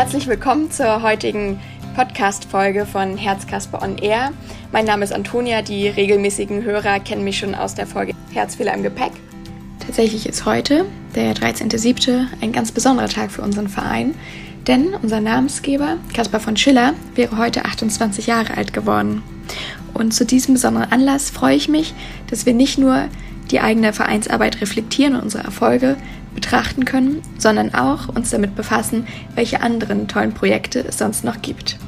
Herzlich willkommen zur heutigen Podcast-Folge von Herzkasper on Air. Mein Name ist Antonia. Die regelmäßigen Hörer kennen mich schon aus der Folge Herzfehler im Gepäck. Tatsächlich ist heute, der 13.07., ein ganz besonderer Tag für unseren Verein, denn unser Namensgeber, Caspar von Schiller, wäre heute 28 Jahre alt geworden. Und zu diesem besonderen Anlass freue ich mich, dass wir nicht nur die eigene Vereinsarbeit reflektieren und unsere Erfolge betrachten können, sondern auch uns damit befassen, welche anderen tollen Projekte es sonst noch gibt.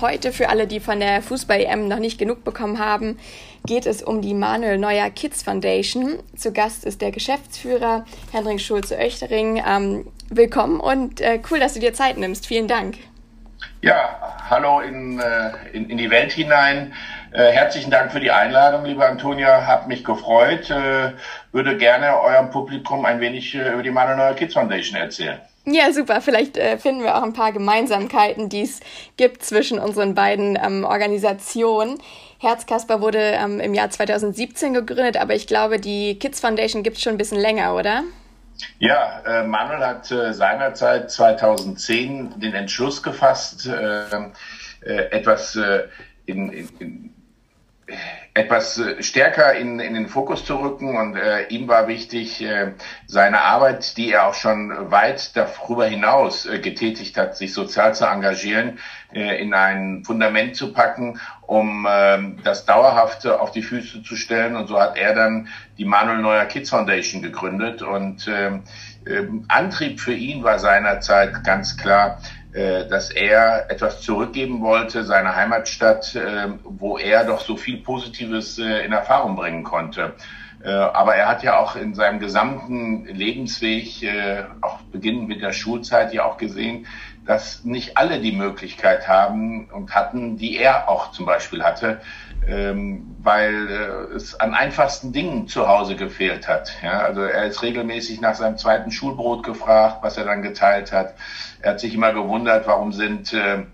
Heute für alle, die von der Fußball-EM noch nicht genug bekommen haben, geht es um die Manuel Neuer Kids Foundation. Zu Gast ist der Geschäftsführer Hendrik Schulze-Oechtering. Ähm, willkommen und äh, cool, dass du dir Zeit nimmst. Vielen Dank. Ja, hallo in, äh, in, in die Welt hinein. Äh, herzlichen Dank für die Einladung, liebe Antonia. Hab mich gefreut. Äh, würde gerne eurem Publikum ein wenig äh, über die Manuel Neuer Kids Foundation erzählen. Ja, super. Vielleicht äh, finden wir auch ein paar Gemeinsamkeiten, die es gibt zwischen unseren beiden ähm, Organisationen. Herzkasper wurde ähm, im Jahr 2017 gegründet, aber ich glaube, die Kids Foundation gibt es schon ein bisschen länger, oder? Ja, äh, Manuel hat äh, seinerzeit 2010 den Entschluss gefasst, äh, äh, etwas äh, in, in etwas äh, stärker in, in den Fokus zu rücken. Und äh, ihm war wichtig, äh, seine Arbeit, die er auch schon weit darüber hinaus äh, getätigt hat, sich sozial zu engagieren, äh, in ein Fundament zu packen, um äh, das Dauerhafte auf die Füße zu stellen. Und so hat er dann die Manuel Neuer Kids Foundation gegründet. Und äh, äh, Antrieb für ihn war seinerzeit ganz klar, dass er etwas zurückgeben wollte, seine Heimatstadt, äh, wo er doch so viel Positives äh, in Erfahrung bringen konnte. Aber er hat ja auch in seinem gesamten Lebensweg, auch beginnend mit der Schulzeit, ja auch gesehen, dass nicht alle die Möglichkeit haben und hatten, die er auch zum Beispiel hatte, ähm, weil es an einfachsten Dingen zu Hause gefehlt hat. also er ist regelmäßig nach seinem zweiten Schulbrot gefragt, was er dann geteilt hat. Er hat sich immer gewundert, warum sind äh,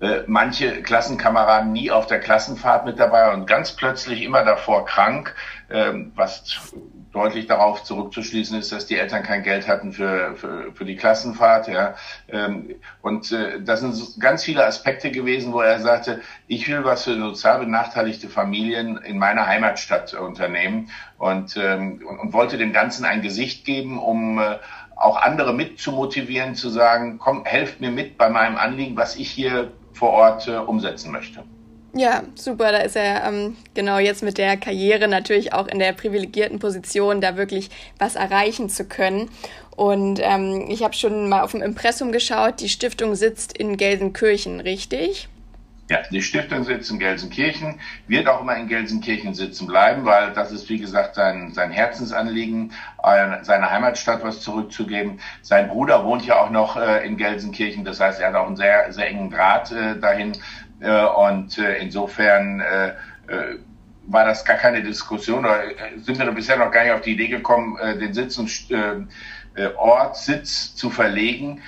äh, manche Klassenkameraden nie auf der Klassenfahrt mit dabei und ganz plötzlich immer davor krank, äh, was deutlich darauf zurückzuschließen ist, dass die Eltern kein Geld hatten für, für, für die Klassenfahrt. Ja. Ähm, und äh, das sind ganz viele Aspekte gewesen, wo er sagte, ich will was für sozial benachteiligte Familien in meiner Heimatstadt unternehmen und, ähm, und, und wollte dem Ganzen ein Gesicht geben, um äh, auch andere mit zu motivieren, zu sagen, komm, helft mir mit bei meinem Anliegen, was ich hier vor Ort äh, umsetzen möchte. Ja, super. Da ist er ähm, genau jetzt mit der Karriere natürlich auch in der privilegierten Position, da wirklich was erreichen zu können. Und ähm, ich habe schon mal auf dem Impressum geschaut, die Stiftung sitzt in Gelsenkirchen, richtig? Ja, die Stiftung sitzt in Gelsenkirchen, wird auch immer in Gelsenkirchen sitzen bleiben, weil das ist, wie gesagt, sein, sein Herzensanliegen, seiner Heimatstadt was zurückzugeben. Sein Bruder wohnt ja auch noch äh, in Gelsenkirchen, das heißt, er hat auch einen sehr, sehr engen Draht äh, dahin. Äh, und äh, insofern äh, äh, war das gar keine Diskussion, oder äh, sind wir bisher noch gar nicht auf die Idee gekommen, den Sitz und äh Ortssitz zu verlegen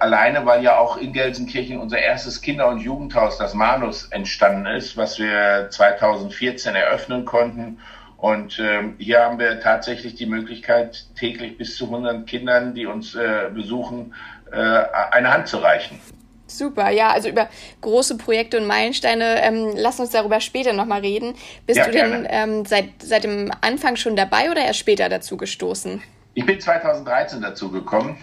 alleine, weil ja auch in Gelsenkirchen unser erstes Kinder- und Jugendhaus, das Manus, entstanden ist, was wir 2014 eröffnen konnten. Und ähm, hier haben wir tatsächlich die Möglichkeit, täglich bis zu 100 Kindern, die uns äh, besuchen, äh, eine Hand zu reichen. Super, ja, also über große Projekte und Meilensteine, ähm, lass uns darüber später nochmal reden. Bist ja, du denn ähm, seit, seit dem Anfang schon dabei oder erst später dazu gestoßen? Ich bin 2013 dazu gekommen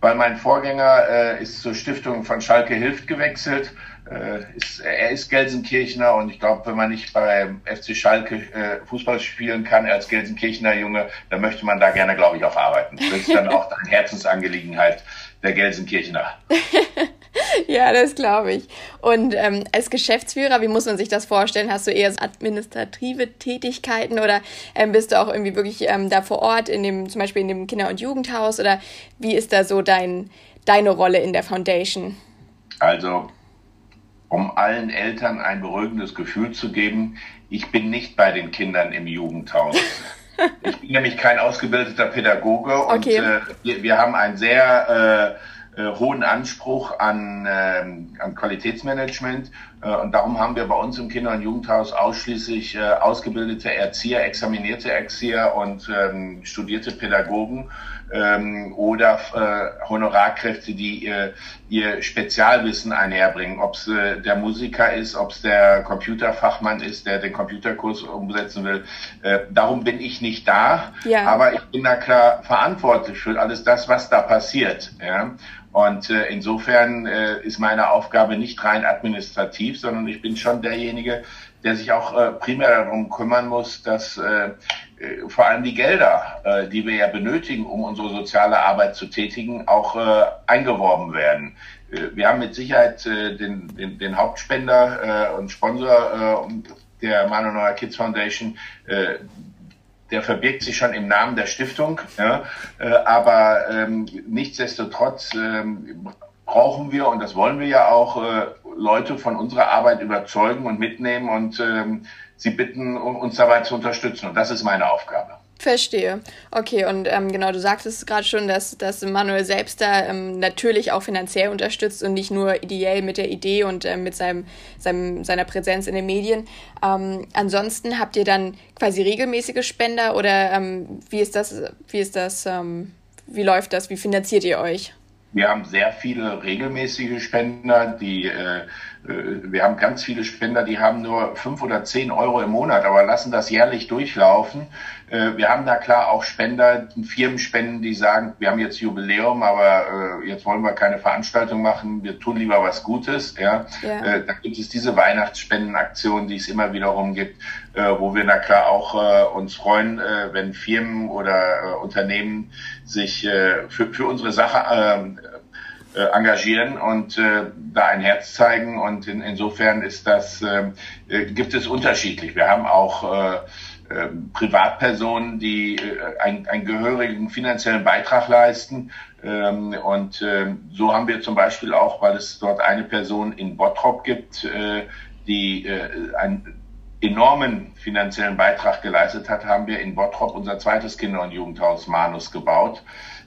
weil mein Vorgänger äh, ist zur Stiftung von Schalke Hilft gewechselt. Äh, ist, er ist Gelsenkirchner und ich glaube, wenn man nicht beim FC Schalke äh, Fußball spielen kann als Gelsenkirchener Junge, dann möchte man da gerne, glaube ich, auch arbeiten. Das ist dann auch eine Herzensangelegenheit der Gelsenkirchener. ja, das glaube ich. Und ähm, als Geschäftsführer, wie muss man sich das vorstellen? Hast du eher administrative Tätigkeiten oder ähm, bist du auch irgendwie wirklich ähm, da vor Ort, in dem, zum Beispiel in dem Kinder- und Jugendhaus? Oder wie ist da so dein, deine Rolle in der Foundation? Also, um allen Eltern ein beruhigendes Gefühl zu geben, ich bin nicht bei den Kindern im Jugendhaus. ich bin nämlich kein ausgebildeter Pädagoge okay. und äh, wir, wir, haben ein sehr äh, äh, hohen Anspruch an, äh, an Qualitätsmanagement. Äh, und darum haben wir bei uns im Kinder- und Jugendhaus ausschließlich äh, ausgebildete Erzieher, examinierte Erzieher und ähm, studierte Pädagogen ähm, oder äh, Honorarkräfte, die äh, ihr Spezialwissen einherbringen, ob es äh, der Musiker ist, ob es der Computerfachmann ist, der den Computerkurs umsetzen will. Äh, darum bin ich nicht da, ja. aber ich bin da klar verantwortlich für alles das, was da passiert. Ja? Und äh, insofern äh, ist meine Aufgabe nicht rein administrativ, sondern ich bin schon derjenige, der sich auch äh, primär darum kümmern muss, dass äh, vor allem die Gelder, äh, die wir ja benötigen, um unsere soziale Arbeit zu tätigen, auch äh, eingeworben werden. Äh, wir haben mit Sicherheit äh, den, den, den Hauptspender äh, und Sponsor äh, der Manu Neuer Kids Foundation, äh, der verbirgt sich schon im Namen der Stiftung, ja, äh, aber ähm, nichtsdestotrotz ähm, brauchen wir, und das wollen wir ja auch, äh, Leute von unserer Arbeit überzeugen und mitnehmen und ähm, sie bitten, uns dabei zu unterstützen. Und das ist meine Aufgabe. Verstehe. Okay, und ähm, genau, du sagtest gerade schon, dass, dass Manuel selbst da ähm, natürlich auch finanziell unterstützt und nicht nur ideell mit der Idee und ähm, mit seinem, seinem, seiner Präsenz in den Medien. Ähm, ansonsten habt ihr dann quasi regelmäßige Spender oder ähm, wie ist das, wie ist das, ähm, wie läuft das, wie finanziert ihr euch? Wir haben sehr viele regelmäßige Spender, die äh, wir haben ganz viele Spender, die haben nur fünf oder zehn Euro im Monat, aber lassen das jährlich durchlaufen. Äh, wir haben da klar auch Spender, Firmenspenden, die sagen, wir haben jetzt Jubiläum, aber äh, jetzt wollen wir keine Veranstaltung machen, wir tun lieber was Gutes. Ja, ja. da gibt es diese Weihnachtsspendenaktion, die es immer wiederum gibt, wo wir na klar auch uns freuen, wenn Firmen oder Unternehmen sich für, für unsere Sache ähm, äh, engagieren und äh, da ein Herz zeigen. Und in, insofern ist das, äh, äh, gibt es unterschiedlich. Wir haben auch äh, äh, Privatpersonen, die äh, einen, einen gehörigen finanziellen Beitrag leisten. Ähm, und äh, so haben wir zum Beispiel auch, weil es dort eine Person in Bottrop gibt, äh, die äh, einen enormen finanziellen Beitrag geleistet hat, haben wir in Bottrop unser zweites Kinder- und Jugendhaus Manus gebaut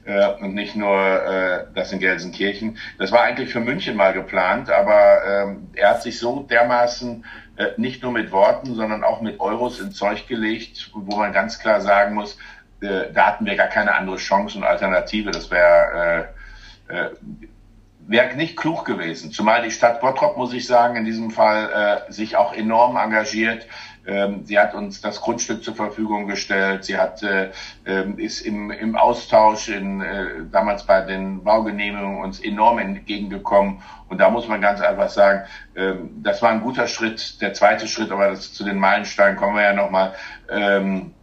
äh, und nicht nur äh, das in Gelsenkirchen. Das war eigentlich für München mal geplant, aber ähm, er hat sich so dermaßen äh, nicht nur mit Worten, sondern auch mit Euros ins Zeug gelegt, wo man ganz klar sagen muss, äh, da hatten wir gar keine andere Chance und Alternative. Das wäre äh, äh, wäre nicht klug gewesen. Zumal die Stadt Bottrop, muss ich sagen, in diesem Fall äh, sich auch enorm engagiert. Ähm, sie hat uns das Grundstück zur Verfügung gestellt. Sie hat, äh, ähm, ist im, im Austausch in, äh, damals bei den Baugenehmigungen uns enorm entgegengekommen. Und da muss man ganz einfach sagen, ähm, das war ein guter Schritt. Der zweite Schritt, aber das, zu den Meilensteinen kommen wir ja nochmal. Ähm,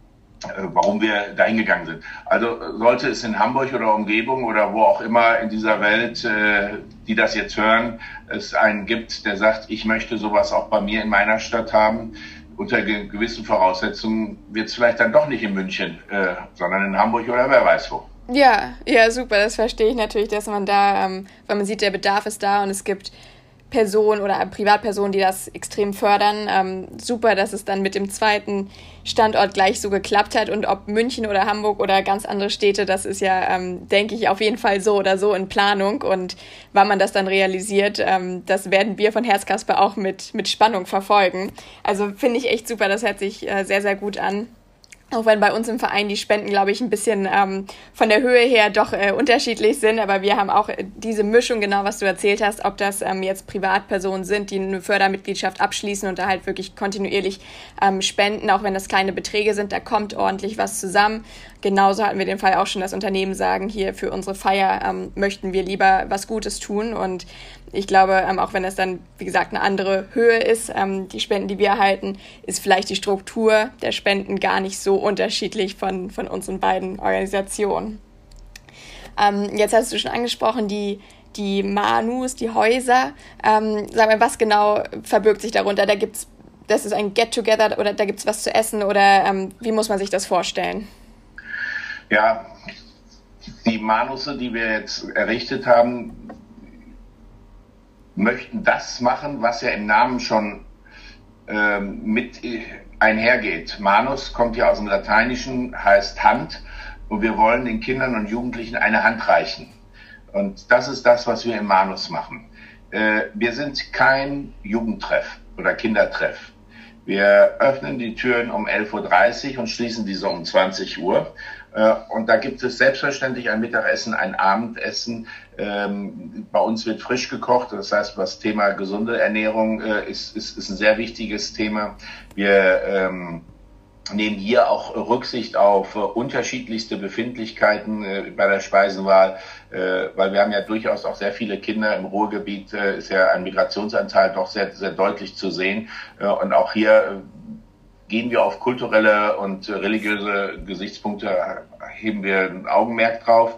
äh, warum wir dahin gegangen sind. Also sollte es in Hamburg oder Umgebung oder wo auch immer in dieser Welt, äh, die das jetzt hören, es einen gibt, der sagt, ich möchte sowas auch bei mir in meiner Stadt haben, unter gewissen Voraussetzungen wird es vielleicht dann doch nicht in München, äh, sondern in Hamburg oder wer weiß wo. Ja, ja, super. Das verstehe ich natürlich, dass man da, ähm, weil man sieht, der Bedarf ist da und es gibt Personen oder Privatpersonen, die das extrem fördern. Ähm, super, dass es dann mit dem zweiten Standort gleich so geklappt hat. Und ob München oder Hamburg oder ganz andere Städte, das ist ja, ähm, denke ich, auf jeden Fall so oder so in Planung. Und wann man das dann realisiert, ähm, das werden wir von Herzkasper auch mit, mit Spannung verfolgen. Also finde ich echt super, das hört sich äh, sehr, sehr gut an. Auch wenn bei uns im Verein die Spenden, glaube ich, ein bisschen ähm, von der Höhe her doch äh, unterschiedlich sind. Aber wir haben auch äh, diese Mischung, genau was du erzählt hast, ob das ähm, jetzt Privatpersonen sind, die eine Fördermitgliedschaft abschließen und da halt wirklich kontinuierlich ähm, spenden, auch wenn das kleine Beträge sind, da kommt ordentlich was zusammen. Genauso hatten wir den Fall auch schon, dass Unternehmen sagen, hier für unsere Feier ähm, möchten wir lieber was Gutes tun. Und ich glaube, ähm, auch wenn das dann, wie gesagt, eine andere Höhe ist, ähm, die Spenden, die wir erhalten, ist vielleicht die Struktur der Spenden gar nicht so unterschiedlich von, von unseren beiden Organisationen. Ähm, jetzt hast du schon angesprochen, die, die Manus, die Häuser. Ähm, sag mal, was genau verbirgt sich darunter? Da gibt's, das ist ein Get-Together oder da gibt es was zu essen oder ähm, wie muss man sich das vorstellen? Ja, die Manusse, die wir jetzt errichtet haben, möchten das machen, was ja im Namen schon ähm, mit einhergeht. Manus kommt ja aus dem Lateinischen, heißt Hand, und wir wollen den Kindern und Jugendlichen eine Hand reichen. Und das ist das, was wir im Manus machen. äh, wir sind kein Jugendtreff oder Kindertreff. Wir öffnen die Türen um 11.30 Uhr und schließen diese um 20 Uhr. Äh, und da gibt es selbstverständlich ein Mittagessen, ein Abendessen. Ähm, bei uns wird frisch gekocht. Das heißt, das Thema gesunde Ernährung äh, ist, ist, ist ein sehr wichtiges Thema. Wir ähm, nehmen hier auch Rücksicht auf äh, unterschiedlichste Befindlichkeiten äh, bei der Speisenwahl, äh, weil wir haben ja durchaus auch sehr viele Kinder im Ruhrgebiet, äh, ist ja ein Migrationsanteil doch sehr, sehr deutlich zu sehen. Äh, und auch hier gehen wir auf kulturelle und religiöse Gesichtspunkte, heben wir ein Augenmerk drauf.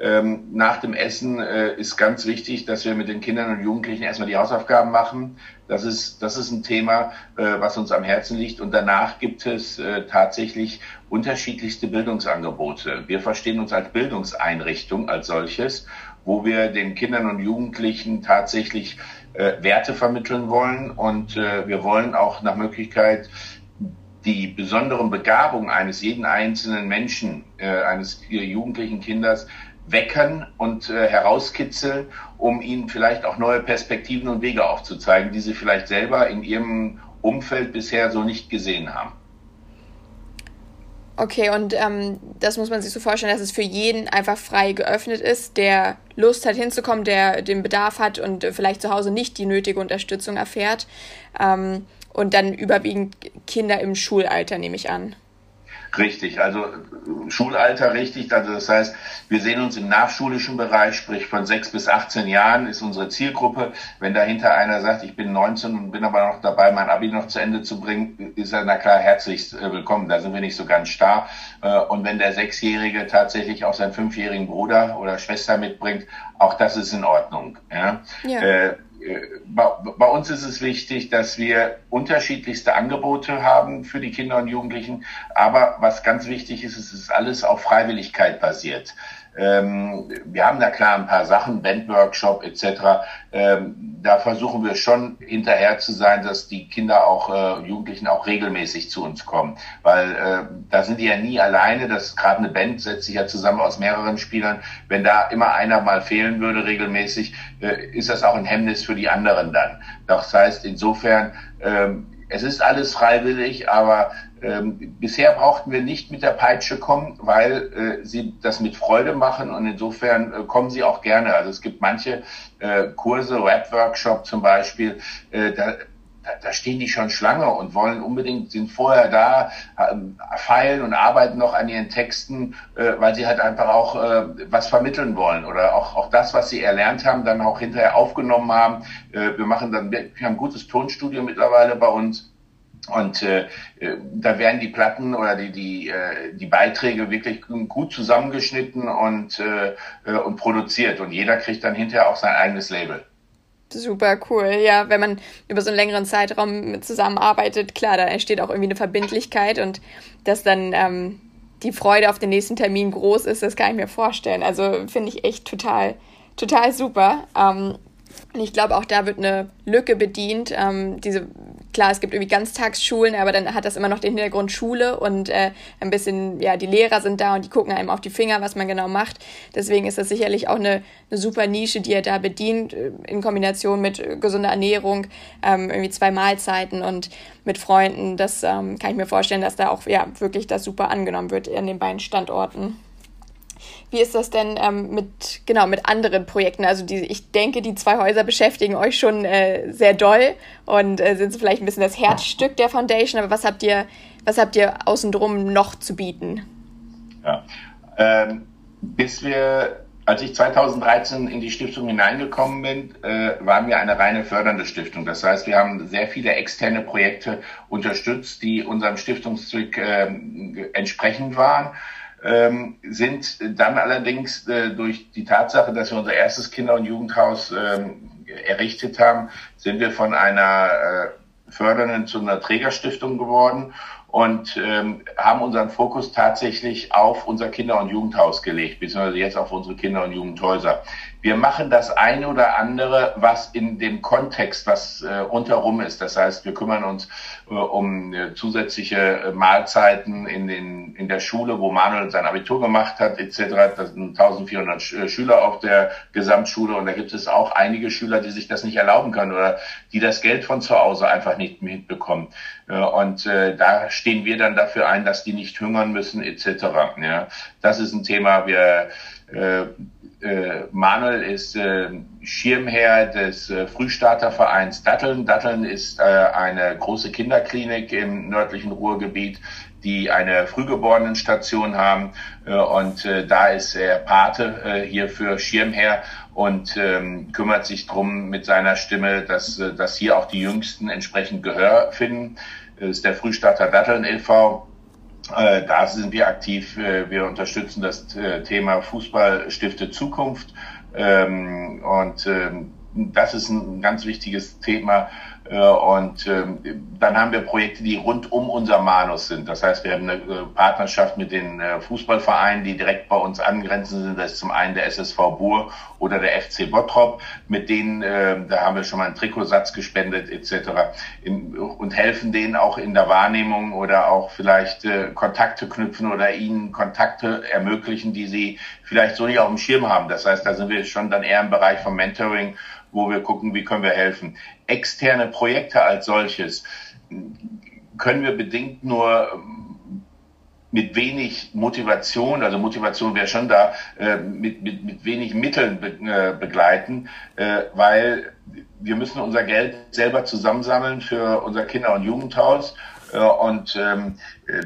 Ähm, nach dem Essen äh, ist ganz wichtig, dass wir mit den Kindern und Jugendlichen erstmal die Hausaufgaben machen. Das ist, das ist ein Thema, äh, was uns am Herzen liegt. Und danach gibt es äh, tatsächlich unterschiedlichste Bildungsangebote. Wir verstehen uns als Bildungseinrichtung als solches, wo wir den Kindern und Jugendlichen tatsächlich äh, Werte vermitteln wollen. Und äh, wir wollen auch nach Möglichkeit die besonderen Begabungen eines jeden einzelnen Menschen, äh, eines jugendlichen Kindes wecken und äh, herauskitzeln, um ihnen vielleicht auch neue Perspektiven und Wege aufzuzeigen, die sie vielleicht selber in ihrem Umfeld bisher so nicht gesehen haben. Okay, und ähm, das muss man sich so vorstellen, dass es für jeden einfach frei geöffnet ist, der Lust hat hinzukommen, der den Bedarf hat und vielleicht zu Hause nicht die nötige Unterstützung erfährt. Ähm, und dann überwiegend Kinder im Schulalter, nehme ich an. Richtig, also Schulalter richtig. Also das heißt, wir sehen uns im nachschulischen Bereich, sprich von sechs bis 18 Jahren ist unsere Zielgruppe. Wenn dahinter einer sagt, ich bin 19 und bin aber noch dabei, mein Abi noch zu Ende zu bringen, ist er na klar herzlich äh, willkommen. Da sind wir nicht so ganz starr. Äh, und wenn der Sechsjährige tatsächlich auch seinen fünfjährigen Bruder oder Schwester mitbringt, auch das ist in Ordnung. Ja. ja. Äh, bei, bei, uns ist es wichtig, dass wir unterschiedlichste Angebote haben für die Kinder und Jugendlichen. Aber was ganz wichtig ist, es ist alles auf Freiwilligkeit basiert. Ähm, wir haben da klar ein paar Sachen, Bandworkshop etc. Ähm, da versuchen wir schon hinterher zu sein, dass die Kinder auch, äh, Jugendlichen auch regelmäßig zu uns kommen. Weil äh, da sind die ja nie alleine. Das gerade eine Band setzt sich ja zusammen aus mehreren Spielern. Wenn da immer einer mal fehlen würde regelmäßig, äh, ist das auch ein Hemmnis für die anderen dann. Das heißt, insofern, ähm, es ist alles freiwillig, aber ähm, bisher brauchten wir nicht mit der Peitsche kommen, weil äh, sie das mit Freude machen und insofern äh, kommen sie auch gerne. Also es gibt manche äh, Kurse, Rap-Workshop zum Beispiel, äh, da, da stehen die schon Schlange und wollen unbedingt, sind vorher da, ähm, feilen und arbeiten noch an ihren Texten, äh, weil sie halt einfach auch äh, was vermitteln wollen oder auch, auch das, was sie erlernt haben, dann auch hinterher aufgenommen haben. Äh, wir machen dann, wir haben ein gutes Tonstudio mittlerweile bei uns und äh, äh, da werden die Platten oder die, die, äh, die Beiträge wirklich gut zusammengeschnitten und, äh, äh, und produziert. Und jeder kriegt dann hinterher auch sein eigenes Label. Super cool, ja. Wenn man über so einen längeren Zeitraum zusammenarbeitet, klar, da entsteht auch irgendwie eine Verbindlichkeit und dass dann ähm, die Freude auf den nächsten Termin groß ist, das kann ich mir vorstellen. Also finde ich echt total, total super. Ähm, und ich glaube, auch da wird eine Lücke bedient. Ähm, diese, klar, es gibt irgendwie Ganztagsschulen, aber dann hat das immer noch den Hintergrund Schule und äh, ein bisschen, ja, die Lehrer sind da und die gucken einem auf die Finger, was man genau macht. Deswegen ist das sicherlich auch eine, eine super Nische, die er da bedient, äh, in Kombination mit gesunder Ernährung, ähm, irgendwie zwei Mahlzeiten und mit Freunden. Das ähm, kann ich mir vorstellen, dass da auch ja, wirklich das super angenommen wird in den beiden Standorten. Wie ist das denn ähm, mit, genau, mit anderen Projekten? Also die, ich denke, die zwei Häuser beschäftigen euch schon äh, sehr doll und äh, sind so vielleicht ein bisschen das Herzstück der Foundation, aber was habt ihr, was habt ihr außendrum noch zu bieten? Ja, ähm, bis wir als ich 2013 in die Stiftung hineingekommen bin, äh, waren wir eine reine fördernde Stiftung. Das heißt, wir haben sehr viele externe Projekte unterstützt, die unserem Stiftungszweck äh, entsprechend waren ähm, sind dann allerdings äh, durch die Tatsache, dass wir unser erstes Kinder- und Jugendhaus ähm, errichtet haben, sind wir von einer äh, fördernden zu einer Trägerstiftung geworden. und ähm, haben unseren Fokus tatsächlich auf unser Kinder- und Jugendhaus gelegt, beziehungsweise jetzt auf unsere Kinder- und Jugendhäuser. Wir machen das eine oder andere, was in dem Kontext, was äh, rundherum ist. Das heißt, wir kümmern uns äh, um äh, zusätzliche äh, Mahlzeiten in, den, in der Schule, wo Manuel sein Abitur gemacht hat, etc. Das sind 1400 Sch äh, Schüler auf der Gesamtschule und da gibt es auch einige Schüler, die sich das nicht erlauben können oder die das Geld von zu Hause einfach nicht mitbekommen. Äh, und äh, da stehen wir dann dafür ein, dass die nicht hungern müssen, etc. Ja, das ist ein Thema. Wir äh, Manuel ist äh, Schirmherr des äh, Frühstartervereins Datteln. Datteln ist äh, eine große Kinderklinik im nördlichen Ruhrgebiet, die eine Frühgeborenenstation haben. Äh, und da ist er Pate hier für Schirmherr und ähm, kümmert sich drum mit seiner Stimme, dass, dass hier auch die Jüngsten entsprechend Gehör finden. Das ist der Frühstarter Datteln e.V. Äh, da sind wir aktiv. Äh, wir unterstützen das äh, Thema Fußball stiftet Zukunft. Ähm, und ähm, das ist ein ganz wichtiges Thema. Äh, und ähm, dann haben wir Projekte, die rund um unser Manus sind. Das heißt, wir haben eine äh, Partnerschaft mit den äh, Fußballvereinen, die direkt bei uns angrenzend sind. Das ist zum einen der SSV Bur oder der FC Bottrop. Mit denen, da haben wir schon mal einen Trikotsatz gespendet etc. und helfen denen auch in der Wahrnehmung oder auch vielleicht Kontakte knüpfen oder ihnen Kontakte ermöglichen, die sie vielleicht so nicht auf dem Schirm haben. Das heißt, da sind wir schon dann eher im Bereich vom Mentoring wo wir gucken, wie können wir helfen. Externe Projekte als solches können wir bedingt nur ähm, mit wenig Motivation, also Motivation wäre schon da, äh, mit, mit, mit wenig Mitteln äh, begleiten, äh, weil wir müssen unser Geld selber zusammensammeln für unser Kinder- und Jugendhaus. Und ähm,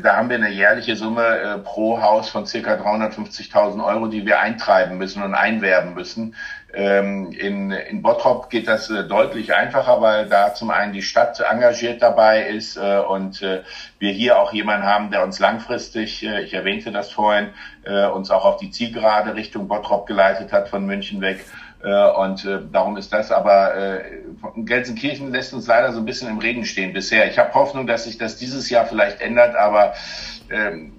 da haben wir eine jährliche Summe äh, pro Haus von circa 350.000 Euro, die wir eintreiben müssen und einwerben müssen. Ähm, in, in Bottrop geht das äh, deutlich einfacher, weil da zum einen die Stadt engagiert dabei ist äh, und äh, wir hier auch jemanden haben, der uns langfristig, äh, ich erwähnte das vorhin, äh, uns auch auf die Zielgerade Richtung Bottrop geleitet hat von München weg. Äh, und äh, darum ist das aber äh, Gelsenkirchen lässt uns leider so ein bisschen im Regen stehen bisher. Ich habe Hoffnung, dass sich das dieses Jahr vielleicht ändert, aber ähm,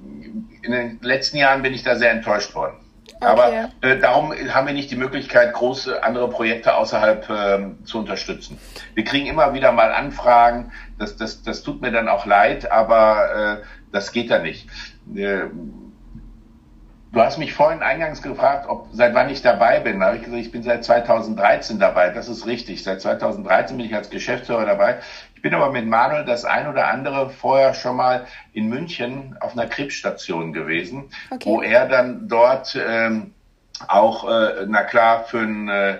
in den letzten Jahren bin ich da sehr enttäuscht worden. Okay. Aber äh, darum haben wir nicht die Möglichkeit, große andere Projekte außerhalb äh, zu unterstützen. Wir kriegen immer wieder mal Anfragen, das, das, das tut mir dann auch leid, aber äh, das geht da nicht. Äh, Du hast mich vorhin eingangs gefragt, ob seit wann ich dabei bin. Da habe ich gesagt, ich bin seit 2013 dabei. Das ist richtig. Seit 2013 bin ich als Geschäftsführer dabei. Ich bin aber mit Manuel das ein oder andere vorher schon mal in München auf einer Krebsstation gewesen, okay. wo er dann dort ähm, auch, äh, na klar, für ein äh,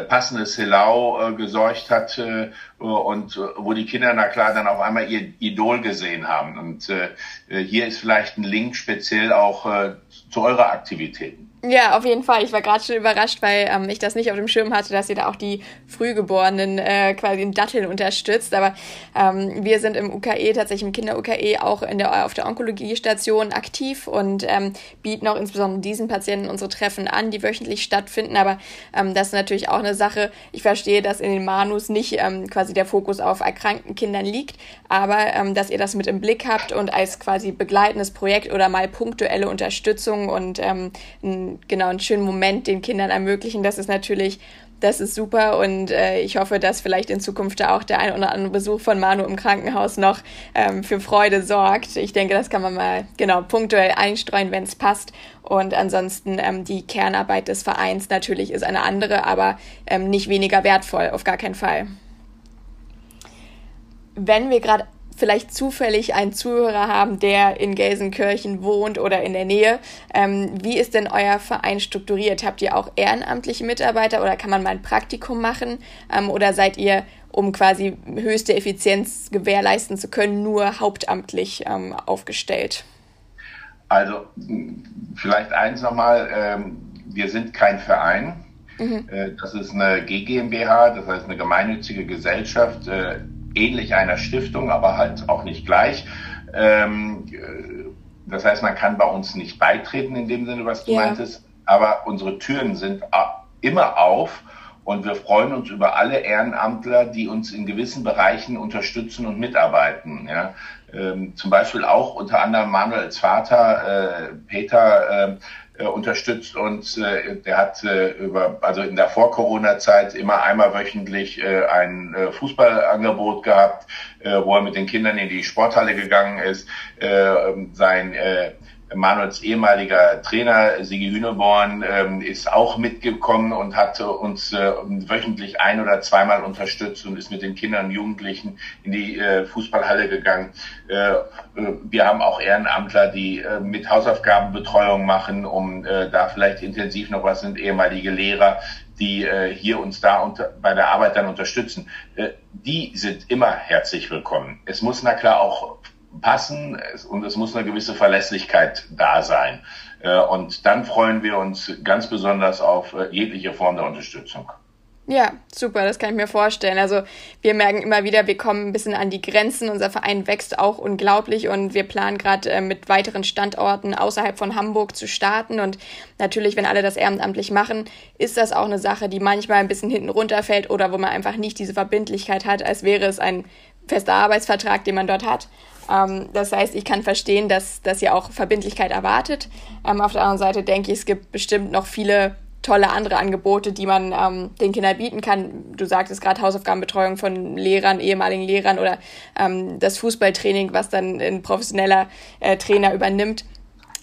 passendes Helau äh, gesorgt hat äh, und äh, wo die Kinder na klar dann auf einmal ihr Idol gesehen haben. Und äh, hier ist vielleicht ein Link speziell auch äh, zu eurer Aktivitäten. Ja, auf jeden Fall. Ich war gerade schon überrascht, weil ähm, ich das nicht auf dem Schirm hatte, dass ihr da auch die Frühgeborenen äh, quasi in Datteln unterstützt. Aber ähm, wir sind im UKE, tatsächlich im Kinder-UKE, auch in der, auf der Onkologiestation aktiv und ähm, bieten auch insbesondere diesen Patienten unsere Treffen an, die wöchentlich stattfinden. Aber ähm, das ist natürlich auch eine Sache. Ich verstehe, dass in den Manus nicht ähm, quasi der Fokus auf erkrankten Kindern liegt, aber ähm, dass ihr das mit im Blick habt und als quasi begleitendes Projekt oder mal punktuelle Unterstützung und ähm, genau einen schönen Moment den Kindern ermöglichen. Das ist natürlich, das ist super und äh, ich hoffe, dass vielleicht in Zukunft auch der ein oder andere Besuch von Manu im Krankenhaus noch ähm, für Freude sorgt. Ich denke, das kann man mal genau punktuell einstreuen, wenn es passt. Und ansonsten ähm, die Kernarbeit des Vereins natürlich ist eine andere, aber ähm, nicht weniger wertvoll, auf gar keinen Fall. Wenn wir gerade vielleicht zufällig einen Zuhörer haben, der in Gelsenkirchen wohnt oder in der Nähe. Ähm, wie ist denn euer Verein strukturiert? Habt ihr auch ehrenamtliche Mitarbeiter oder kann man mal ein Praktikum machen? Ähm, oder seid ihr, um quasi höchste Effizienz gewährleisten zu können, nur hauptamtlich ähm, aufgestellt? Also vielleicht eins nochmal, ähm, wir sind kein Verein. Mhm. Äh, das ist eine GmbH, das heißt eine gemeinnützige Gesellschaft. Äh, ähnlich einer Stiftung, aber halt auch nicht gleich. Ähm, das heißt, man kann bei uns nicht beitreten in dem Sinne, was du ja. meintest, aber unsere Türen sind immer auf und wir freuen uns über alle Ehrenamtler, die uns in gewissen Bereichen unterstützen und mitarbeiten. Ja. ähm, zum Beispiel auch unter anderem Manuels Vater äh, Peter äh, unterstützt uns. Äh, der hat äh, über, also in der Vor-Corona-Zeit immer einmal wöchentlich äh, ein äh, Fußballangebot gehabt, äh, wo er mit den Kindern in die Sporthalle gegangen ist. Äh, sein äh, Manuels ehemaliger Trainer Sigi Hühneborn ähm, ist auch mitgekommen und hat uns äh, wöchentlich ein oder zweimal unterstützt und ist mit den Kindern und Jugendlichen in die äh, Fußballhalle gegangen. Äh, wir haben auch Ehrenamtler, die mit Hausaufgabenbetreuung machen, um da vielleicht intensiv noch was sind, ehemalige Lehrer, die hier uns da unter, bei der Arbeit dann unterstützen. Die sind immer herzlich willkommen. Es muss na klar auch passen und es muss eine gewisse Verlässlichkeit da sein. Äh, und dann freuen wir uns ganz besonders auf äh, jegliche Form der Unterstützung. Ja, super, das kann ich mir vorstellen. Also wir merken immer wieder, wir kommen ein bisschen an die Grenzen. Unser Verein wächst auch unglaublich und wir planen gerade äh, mit weiteren Standorten außerhalb von Hamburg zu starten. Und natürlich, wenn alle das ehrenamtlich machen, ist das auch eine Sache, die manchmal ein bisschen hinten runterfällt oder wo man einfach nicht diese Verbindlichkeit hat, als wäre es ein fester Arbeitsvertrag, den man dort hat. Ähm, das heißt, ich kann verstehen, dass, dass ihr auch Verbindlichkeit erwartet. Ähm, auf der anderen Seite denke ich, es gibt bestimmt noch viele tolle andere Angebote, die man ähm, den Kindern bieten kann. Du sagtest gerade Hausaufgabenbetreuung von Lehrern, ehemaligen Lehrern oder ähm, das Fußballtraining, was dann ein professioneller äh, Trainer übernimmt.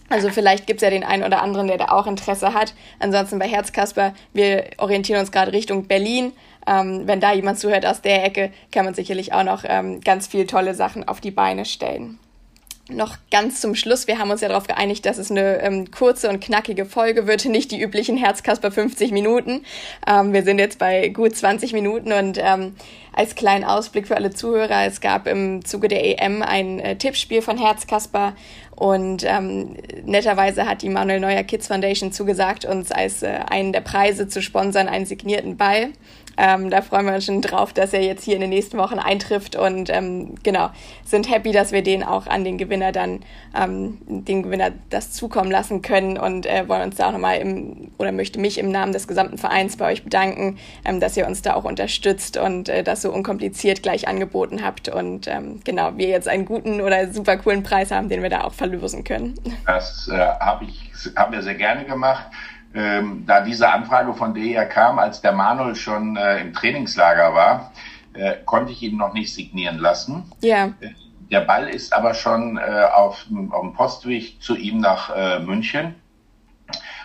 Also vielleicht gibt's ja den einen oder anderen, der da auch Interesse hat. Ansonsten bei Herzkasper, wir orientieren uns gerade Richtung Berlin. Ähm, wenn da jemand zuhört aus der Ecke, kann man sicherlich auch noch ähm, ganz viel tolle Sachen auf die Beine stellen noch ganz zum Schluss, wir haben uns ja darauf geeinigt, dass es eine ähm, kurze und knackige Folge wird, nicht die üblichen Herzkasper 50 Minuten. Ähm, wir sind jetzt bei gut 20 Minuten und ähm, als kleinen Ausblick für alle Zuhörer, es gab im Zuge der EM ein äh, Tippspiel von Herzkasper und ähm, netterweise hat die Manuel Neuer Kids Foundation zugesagt, uns als äh, einen der Preise zu sponsern, einen signierten Ball. Ähm, da freuen wir uns schon drauf, dass er jetzt hier in den nächsten Wochen eintrifft und ähm, genau, sind happy, dass wir den auch an den Gewinner dann, ähm, den Gewinner das zukommen lassen können und äh, wollen uns da auch nochmal im, oder möchte mich im Namen des gesamten Vereins bei euch bedanken, ähm, dass ihr uns da auch unterstützt und äh, das so unkompliziert gleich angeboten habt und ähm, genau, wir jetzt einen guten oder super coolen Preis haben, den wir da auch verlösen können. Das äh, habe ich, haben wir sehr gerne gemacht ähm, da diese Anfrage von der kam, als der Manuel schon äh, im Trainingslager war, äh, konnte ich ihn noch nicht signieren lassen. Ja. Yeah. Der Ball ist aber schon äh, auf, auf dem Postweg zu ihm nach äh, München.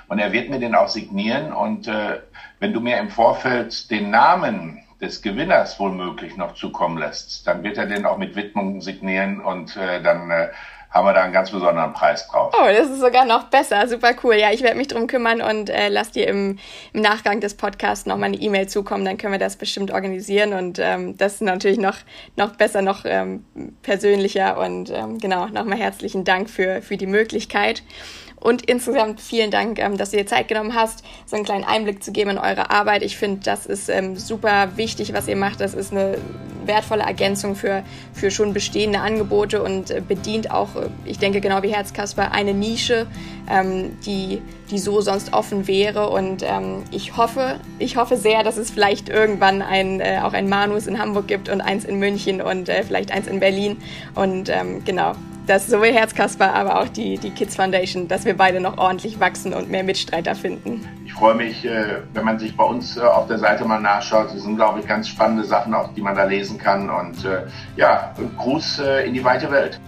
Und er wird mir den auch signieren. Und äh, wenn du mir im Vorfeld den Namen des Gewinners wohl noch zukommen lässt, dann wird er den auch mit Widmung signieren und äh, dann äh, haben wir da einen ganz besonderen Preis drauf. Oh, das ist sogar noch besser. Super cool. Ja, ich werde mich drum kümmern und äh, lass dir im, im Nachgang des Podcasts nochmal eine E-Mail zukommen. Dann können wir das bestimmt organisieren und ähm, das ist natürlich noch, noch besser, noch ähm, persönlicher und ähm, genau, nochmal herzlichen Dank für, für die Möglichkeit. Und insgesamt vielen Dank, ähm, dass du dir Zeit genommen hast, so einen kleinen Einblick zu geben in eure Arbeit. Ich finde, das ist ähm, super wichtig, was ihr macht. Das ist eine wertvolle Ergänzung für, für schon bestehende Angebote und äh, bedient auch, äh, ich denke genau wie Herzkasper, eine Nische, ähm, die, die so sonst offen wäre. Und ähm, ich hoffe, ich hoffe sehr, dass es vielleicht irgendwann ein, äh, auch ein Manus in Hamburg gibt und eins in München und äh, vielleicht eins in Berlin. Und ähm, genau, dass sowohl Herzkasper, aber auch die, die Kids Foundation, dass wir beide noch ordentlich wachsen und mehr Mitstreiter finden. Ich freue mich, äh, wenn man sich bei uns äh, auf der Seite mal nachschaut. Das sind, glaube ich, ganz spannende Sachen, auch die man da lesen kann. Und äh, ja, Gruß in die weite Welt.